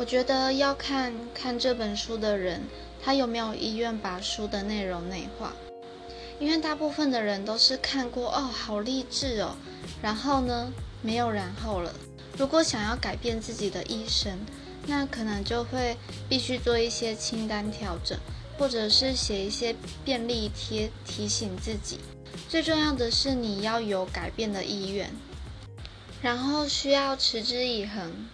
我觉得要看看这本书的人他有没有意愿把书的内容内化。因为大部分的人都是看过哦好励志哦然后呢没有然后了。如果想要改变自己的一生那可能就会必须做一些清单调整或者是写一些便利贴提醒自己。最重要的是你要有改变的意愿然后需要持之以恒。